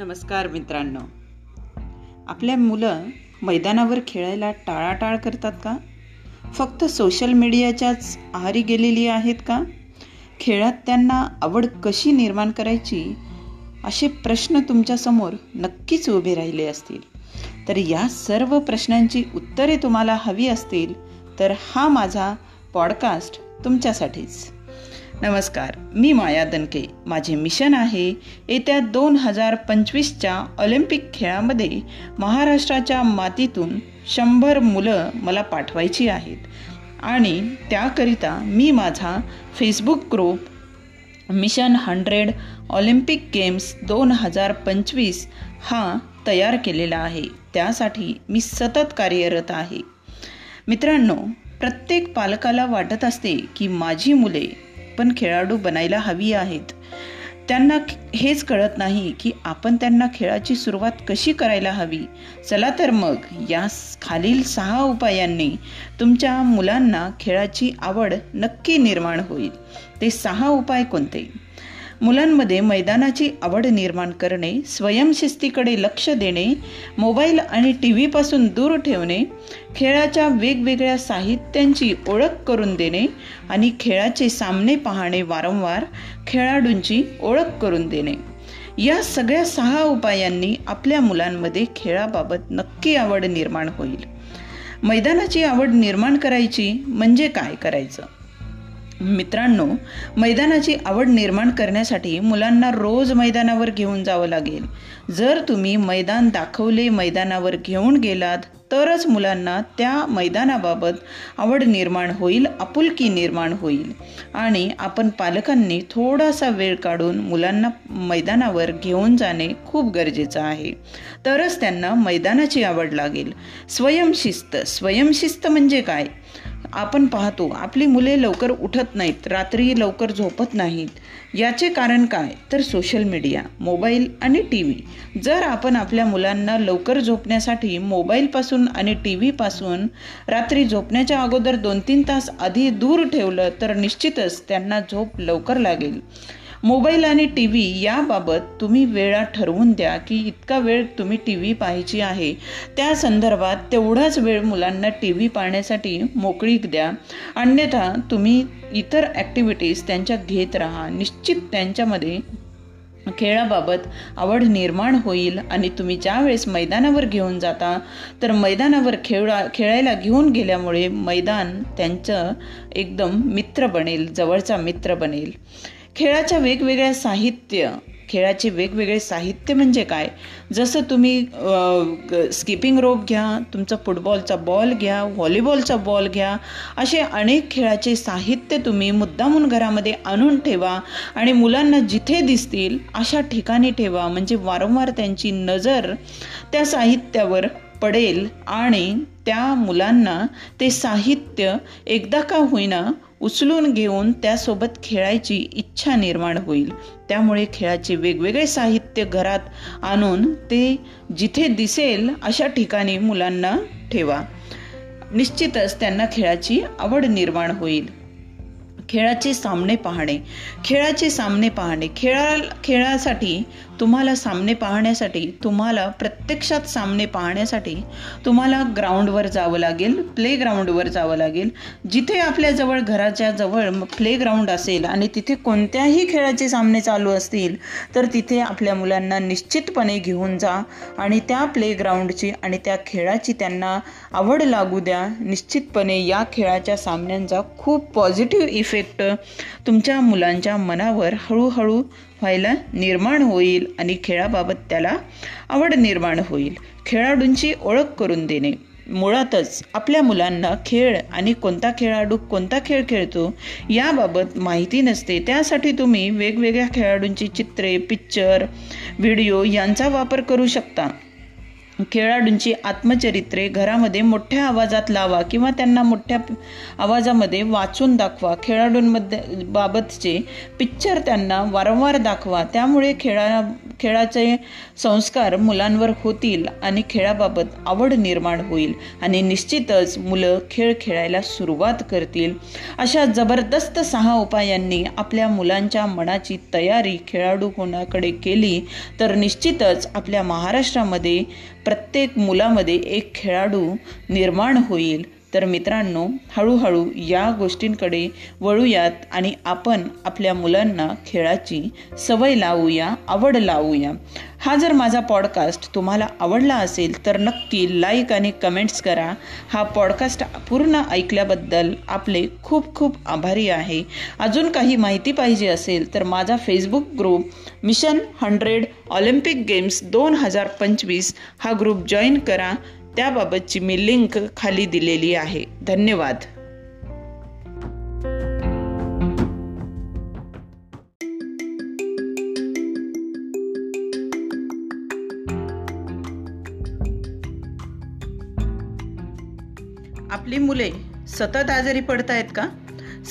नमस्कार मित्रांनो. आपल्या मुलं मैदानावर खेळायला टाळाटाळ करतात का? फक्त सोशल मीडियाच्याच आहारी गेलेली आहेत का? खेळात त्यांना आवड कशी निर्माण करायची? असे प्रश्न तुमच्यासमोर नक्कीच उभे राहिले असतील. तर या सर्व प्रश्नांची उत्तरे तुम्हाला हवी असतील तर हा माझा पॉडकास्ट तुमच्यासाठीच. नमस्कार मी माया दनके. माझे मिशन आहे येत्या दोन हजार पंचवीसच्या ऑलिम्पिक खेळामध्ये महाराष्ट्राच्या मातीतून शंभर मुलं मला पाठवायची आहेत. आणि त्याकरिता मी माझा Facebook group mission hundred Olympic games दोन हजार पंचवीस हा तयार केलेला आहे. त्यासाठी मी सतत कार्यरत आहे. मित्रांनो प्रत्येक पालकाला वाटत असते की माझी मुले पण खेळाडू बनायला हवी आहेत. त्यांना हेच कळत नाही की आपण त्यांना खेळाची सुरुवात कशी करायला हवी. चला तर मग या खालील सहा उपायांनी तुमच्या मुलांना खेळाची आवड नक्की निर्माण होईल. ते सहा उपाय कोणते? मुलांमध्ये मैदानाची आवड निर्माण करणे स्वयंशिस्तीकडे लक्ष देणे मोबाईल आणि टी व्हीपासून दूर ठेवणे खेळाच्या वेगवेगळ्या साहित्यांची ओळख करून देणे आणि खेळाचे सामने पाहणे वारंवार खेळाडूंची ओळख करून देणे. या सगळ्या सहा उपायांनी आपल्या मुलांमध्ये खेळाबाबत नक्की आवड निर्माण होईल. मैदानाची आवड निर्माण करायची म्हणजे काय करायचं? मित्रांनो मैदानाची आवड निर्माण करण्यासाठी मुलांना रोज मैदानावर घेऊन जावं लागेल. जर तुम्ही मैदान दाखवले मैदानावर घेऊन गेलात तरच मुलांना त्या मैदानाबाबत आवड निर्माण होईल आपुलकी निर्माण होईल. आणि आपण पालकांनी थोडासा वेळ काढून मुलांना मैदानावर घेऊन जाणे खूप गरजेचं आहे. तरच त्यांना मैदानाची आवड लागेल. स्वयंशिस्त. स्वयंशिस्त म्हणजे काय? आपण पाहतो आपली मुले लवकर उठत नाहीत रात्री लवकर झोपत नाहीत. याचे कारण काय? तर सोशल मीडिया मोबाईल आणि टी व्ही जर आपण आपल्या मुलांना लवकर झोपण्यासाठी मोबाईलपासून आणि टी व्हीपासून रात्री झोपण्याच्या अगोदर दोन तीन तास आधी दूर ठेवलं तर निश्चितच त्यांना झोप लवकर लागेल. मोबाईल आणि टी व्ही याबाबत तुम्ही वेळा ठरवून द्या की इतका वेळ तुम्ही टी व्ही पाहायची आहे. त्या संदर्भात तेवढाच वेळ मुलांना टी व्ही पाहण्यासाठी मोकळीक द्या. अन्यथा तुम्ही इतर ॲक्टिव्हिटीज त्यांच्या घेत राहा. निश्चित त्यांच्यामध्ये खेळाबाबत आवड निर्माण होईल आणि तुम्ही ज्यावेळेस मैदानावर घेऊन जाता तर मैदानावर खेळा खेळायला घेऊन गेल्यामुळे मैदान त्यांचं एकदम मित्र बनेल जवळचा मित्र बनेल. खेळाच्या वेगवेगळ्या साहित्य खेळाचे वेगवेगळे साहित्य म्हणजे काय? जसं तुम्ही स्किपिंग रोप घ्या तुमचा फुटबॉलचा बॉल घ्या व्हॉलीबॉलचा बॉल घ्या असे अनेक खेळाचे साहित्य तुम्ही मुद्दामून घरामध्ये आणून ठेवा आणि मुलांना जिथे दिसतील अशा ठिकाणी ठेवा. म्हणजे वारंवार त्यांची नजर त्या साहित्यावर पडेल आणि त्या मुलांना ते साहित्य एकदा का होईना उचलून घेऊन त्यासोबत खेळायची इच्छा निर्माण होईल. त्यामुळे खेळाचे वेगवेगळे साहित्य घरात आणून ते जिथे दिसेल अशा ठिकाणी मुलांना ठेवा. निश्चितच त्यांना खेळाची आवड निर्माण होईल. खेळाचे सामने पाहणे खेळाचे सामने पाहणे. खेळा खेळासाठी तुम्हाला सामने पाहण्यासाठी तुम्हाला प्रत्यक्षात सामने पाहण्यासाठी तुम्हाला ग्राउंडवर जावं लागेल प्ले ग्राउंडवर जावं लागेल. जिथे आपल्याजवळ घराच्या जवळ प्ले ग्राउंड असेल आणि तिथे कोणत्याही खेळाचे सामने चालू असतील तर तिथे आपल्या मुलांना निश्चितपणे घेऊन जा आणि त्या प्ले ग्राउंडची आणि त्या खेळाची त्यांना आवड लागू द्या. निश्चितपणे या खेळाच्या सामन्यांचा खूप पॉझिटिव्ह इफेक्ट तुमच्या मुलांच्या मनावर हळूहळू व्हायला निर्माण होईल आणि खेळाबाबत त्याला आवड निर्माण होईल. खेळाडूंची ओळख करून देणे. मुळातच आपल्या मुलांना खेळ आणि कोणता खेळाडू कोणता खेळ खेळतो याबाबत माहिती नसते. त्यासाठी तुम्ही वेगवेगळ्या खेळाडूंची चित्रे पिक्चर व्हिडिओ यांचा वापर करू शकता. खेळाडूंची आत्मचरित्रे घरामध्ये मोठ्या आवाजात लावा किंवा त्यांना मोठ्या आवाजामध्ये वाचून दाखवा. खेळाडूंमध्ये बाबतचे पिक्चर त्यांना वारंवार दाखवा. त्यामुळे खेळा खेळाचे संस्कार मुलांवर होतील आणि खेळाबाबत आवड निर्माण होईल आणि निश्चितच मुलं खेळ खेळायला सुरुवात करतील. अशा जबरदस्त सहा उपायांनी आपल्या मुलांच्या मनाची तयारी खेळाडू कोणाकडे केली तर निश्चितच आपल्या महाराष्ट्रामध्ये प्रत्येक मुलामध्ये एक खेळाडू निर्माण होईल. तर मित्रांनो हळूहळू या गोष्टींकडे वळूयात आणि आपण आपल्या मुलांना खेळाची सवय लावूया आवड लावूया. हा जर माझा पॉडकास्ट तुम्हाला आवडला असेल तर नक्की लाईक आणि कमेंट्स करा. हा पॉडकास्ट पूर्ण ऐकल्याबद्दल आपले खूप खूप आभारी आहे. अजून काही माहिती पाहिजे असेल तर माझा Facebook group mission hundred Olympic games दोन हजार पंचवीस हा ग्रुप जॉईन करा. त्याबाबतची मी लिंक खाली दिलेली आहे. धन्यवाद. आपली मुले सतत आजारी पडतायत का?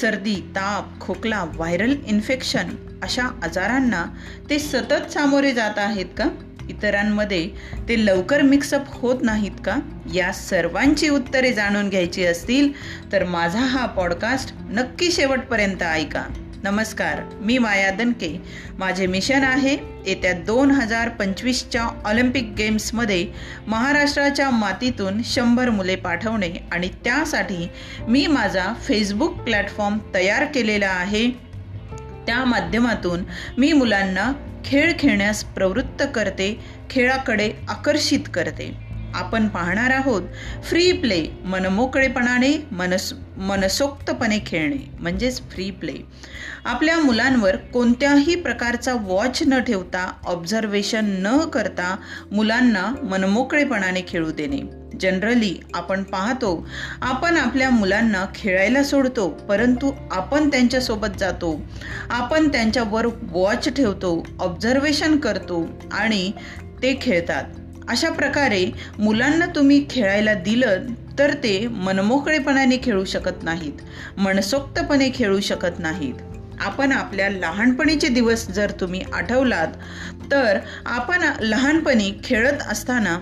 सर्दी ताप खोकला व्हायरल इन्फेक्शन अशा आजारांना ते सतत सामोरे जात आहेत का? इतरांमध्ये ते लवकर मिक्सअप होत नाहीत का? या सर्वांची उत्तरे जाणून घ्यायची असतील तर माझा हा पॉडकास्ट नक्की शेवटपर्यंत ऐका. नमस्कार मी माया दनके माझे मिशन आहे येत्या दोन हजार पंचवीसच्या ऑलिम्पिक गेम्समध्ये महाराष्ट्राच्या मातीतून शंभर मुले पाठवणे आणि त्यासाठी मी माझा फेसबुक प्लॅटफॉर्म तयार केलेला आहे. त्या माध्यमातून मी मुलांना खेळ खेळण्यास प्रवृत्त करते खेळाकडे आकर्षित करते. आपण पाहणार आहोत फ्री प्ले मनमोकळेपणाने मनस मनसोक्तपणे खेळणे म्हणजेच फ्री प्ले आपल्या मुलांवर कोणत्याही प्रकारचा वॉच न ठेवता ऑब्झर्वेशन न करता मुलांना मनमोकळेपणाने खेळू देणे. जनरली आपण पाहतो आपण आपल्या मुलांना खेळायला सोडतो परंतु आपण त्यांच्यासोबत जातो. आपण त्यांच्यावर वॉच ठेवतो ऑब्झर्वेशन करतो आणि ते खेळतात. अशा प्रकारे मुलांना तुम्ही खेळायला दिलं तर ते मनमोकळेपणाने खेळू शकत नाहीत मनसोक्तपणे खेळू शकत नाहीत. आपण आपल्या लहानपणीचे दिवस जर तुम्ही आठवलात तर आपण लहानपणी खेळत असताना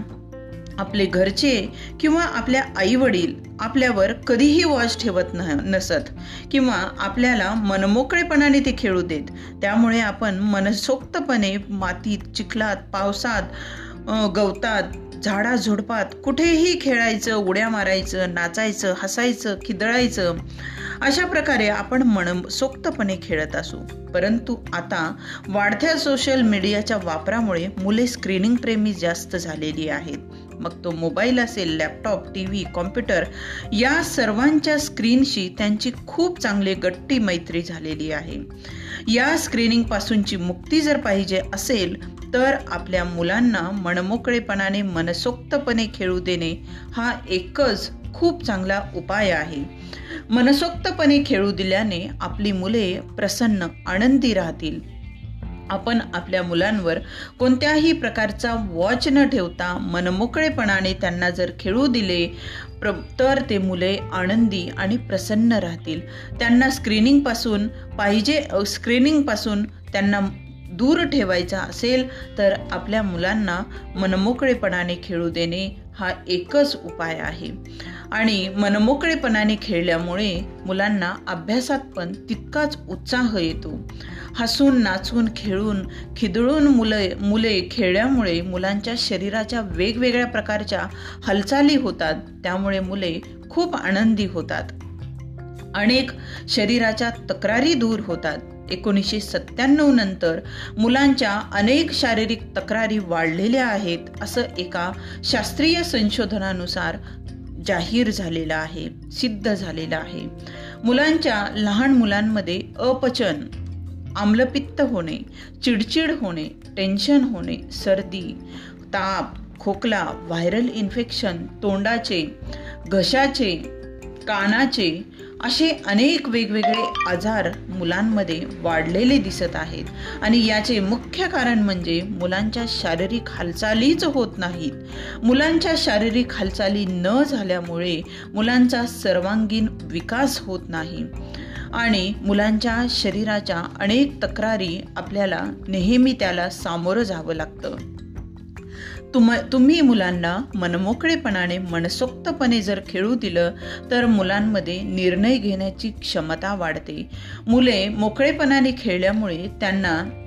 आपले घरचे किंवा आपल्या आई वडील आपल्यावर कधीही वॉच ठेवत नसत किंवा आपल्याला मनमोकळेपणाने ते खेळू देत. त्यामुळे आपण मनसोक्तपणे मातीत चिखलात पावसात गवतात झाडाझुडपात कुठेही खेळायचं उड्या मारायचं नाचायचं हसायचं खिदळायचं अशा प्रकारे आपण मनसोक्तपणे खेळत असू. परंतु आता वाढत्या सोशल मीडियाच्या वापरामुळे मुले स्क्रीनिंग प्रेमी जास्त झालेली आहेत. मग तो मोबाईल असेल लॅपटॉप टी व्ही कॉम्प्युटर या सर्वांच्या स्क्रीनशी त्यांची खूप चांगली गट्टी मैत्री झालेली आहे. या स्क्रीनिंगपासूनची मुक्ती जर पाहिजे असेल तर आपल्या मुलांना मनमोकळेपणाने मनसोक्तपणे खेळू देणे हा एकच खूप चांगला उपाय आहे. मनसोक्तपणे खेळू दिल्याने आपली मुले प्रसन्न आनंदी राहतील. आपण आपल्या मुलांवर कोणत्याही प्रकारचा वॉच न ठेवता मनमोकळेपणाने त्यांना जर खेळू दिले प्र तर ते मुले आनंदी आणि प्रसन्न राहतील. त्यांना स्क्रीनिंगपासून पाहिजे स्क्रीनिंगपासून त्यांना दूर ठेवायचा असेल तर आपल्या मुलांना मनमोकळेपणाने खेळू देणे हा एकच उपाय आहे. आणि मनमोकळेपणाने खेळल्यामुळे मुलांना अभ्यासात पण तितकाच उत्साह येतो. हसून नाचून खेळून खिदळून मुले मुले खेळल्यामुळे मुलांच्या शरीराच्या वेगवेगळ्या प्रकारच्या हालचाली होतात. त्यामुळे मुले खूप आनंदी होतात. अनेक शरीराच्या तक्रारी दूर होतात. एकोणीसशे सत्त्याण्णव नंतर मुलांच्या अनेक शारीरिक तक्रारी वाढलेल्या आहेत असं एका शास्त्रीय संशोधनानुसार जाहीर झालेलं आहे सिद्ध झालेलं आहे. मुलांच्या लहान मुलांमध्ये अपचन आम्लपित्त होणे चिडचिड होणे टेन्शन होणे सर्दी ताप खोकला व्हायरल इन्फेक्शन तोंडाचे घशाचे कानाचे असे अनेक वेगवेगळे आजार मुलांमध्ये वाढलेले दिसत आहेत. आणि याचे मुख्य कारण म्हणजे मुलांच्या शारीरिक हालचालीच होत नाहीत. मुलांच्या शारीरिक हालचाली न झाल्यामुळे मुलांचा सर्वांगीण विकास होत नाही. आणि मुलांच्या शरीराच्या अनेक तक्रारी आपल्याला नेहमी त्याला सामोरं जावं लागतं. तुम तुम्ही मुलांना मनमोकळेपणाने मनसोक्तपणे जर खेळू दिलं तर मुलांमध्ये निर्णय घेण्याची क्षमता वाढते. मुले मोकळेपणाने खेळल्यामुळे त्यांना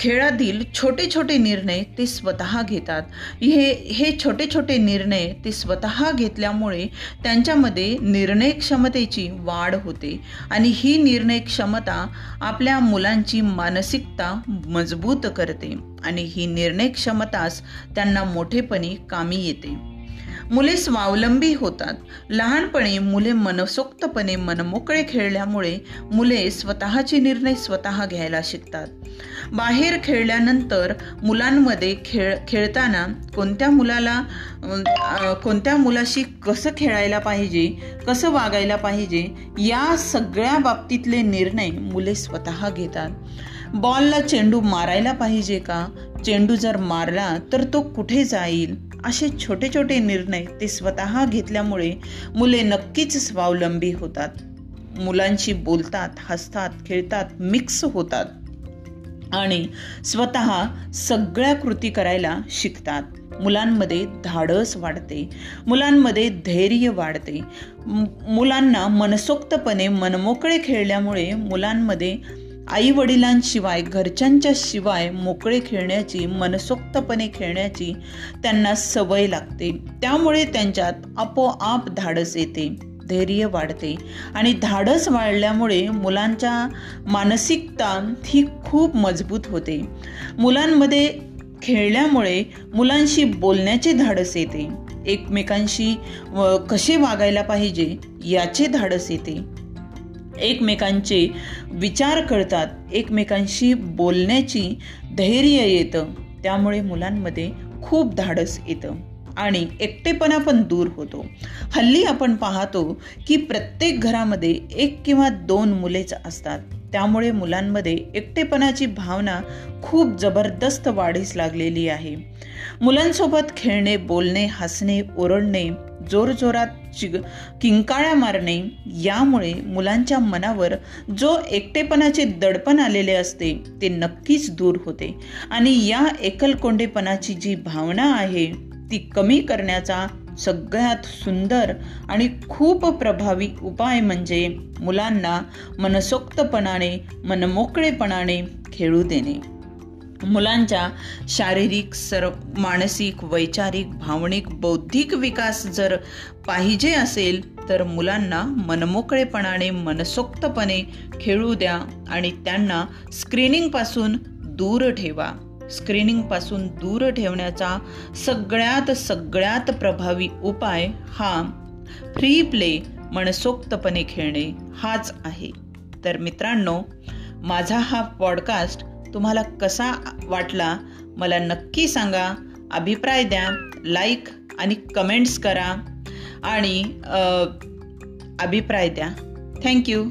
खेळातील छोटे छोटे निर्णय ते स्वतः घेतात. हे हे छोटे छोटे निर्णय ते स्वतः घेतल्यामुळे त्यांच्यामध्ये निर्णय क्षमतेची वाढ होते आणि ही निर्णय क्षमता आपल्या मुलांची मानसिकता मजबूत करते आणि ही निर्णय क्षमताच त्यांना मोठेपणी कामी येते. मुले स्वावलंबी होतात. लहानपणी मुले मनसोक्तपणे मनमोकळे खेळल्यामुळे मुले स्वतःचे निर्णय स्वतः घ्यायला शिकतात. बाहेर खेळल्यानंतर मुलांमध्ये खेळ खेळताना कोणत्या मुलाला कोणत्या मुलाशी कसं खेळायला पाहिजे कसं वागायला पाहिजे या सगळ्या बाबतीतले निर्णय मुले स्वतः घेतात. बॉलला चेंडू मारायला पाहिजे का? चेंडू जर मारला तर तो कुठे जाईल? असे छोटे छोटे निर्णय ते स्वतः घेतल्यामुळे मुले नक्कीच स्वावलंबी होतात. मुलांशी बोलतात हसतात खेळतात मिक्स होतात आणि स्वतः सगळ्या कृती करायला शिकतात. मुलांमध्ये धाडस वाढते मुलांमध्ये धैर्य वाढते. मुलांना मनसोक्तपणे मनमोकळे खेळल्यामुळे मुलांमध्ये आई वडिलांशिवाय घरच्यांच्या शिवाय मोकळे खेळण्याची मनसोक्तपणे खेळण्याची त्यांना सवय लागते. त्यामुळे त्यांच्यात आपोआप धाडस येते धैर्य वाढते आणि धाडस वाढल्यामुळे मुलांच्या मानसिकता ही खूप मजबूत होते. मुलांमध्ये खेळल्यामुळे मुलांशी बोलण्याचे धाडस येते. एकमेकांशी कसे वागायला पाहिजे याचे धाडस येते. एकमेकांचे विचार कळतात एकमेकांशी बोलण्याची धैर्य येतं. त्यामुळे मुलांमध्ये खूप धाडस येतं आणि एकटेपणा पण दूर होतो. हल्ली आपण पाहतो की प्रत्येक घरामध्ये एक किंवा दोन मुलेच असतात. त्यामुळे मुलांमध्ये एकटेपणाची भावना खूप जबरदस्त वाढीस लागलेली आहे. मुलांसोबत खेळणे बोलणे हसणे ओरडणे जोरजोरात चिग किंकाळ्या मारणे यामुळे मुलांच्या मनावर जो एकटेपणाचे दडपण आलेले असते ते नक्कीच दूर होते. आणि या एकलकोंडेपणाची जी भावना आहे ती कमी करण्याचा सगळ्यात सुंदर आणि खूप प्रभावी उपाय म्हणजे मुलांना मनसोक्तपणाने मनमोकळेपणाने खेळू देणे. मुलांच्या शारीरिक सर्व मानसिक वैचारिक भावनिक बौद्धिक विकास जर पाहिजे असेल तर मुलांना मनमोकळेपणाने मनसोक्तपणे खेळू द्या आणि त्यांना स्क्रीनिंगपासून दूर ठेवा. स्क्रीनिंगपासून दूर ठेवण्याचा सगळ्यात सगळ्यात प्रभावी उपाय हा फ्री प्ले मनसोक्तपणे खेळणे हाच आहे. तर मित्रांनो माझा हा पॉडकास्ट तुम्हाला कसा वाटला मला नक्की सांगा. अभिप्राय द्या लाईक आणि कमेंट्स करा. आणि अभिप्राय द्या. थँक्यू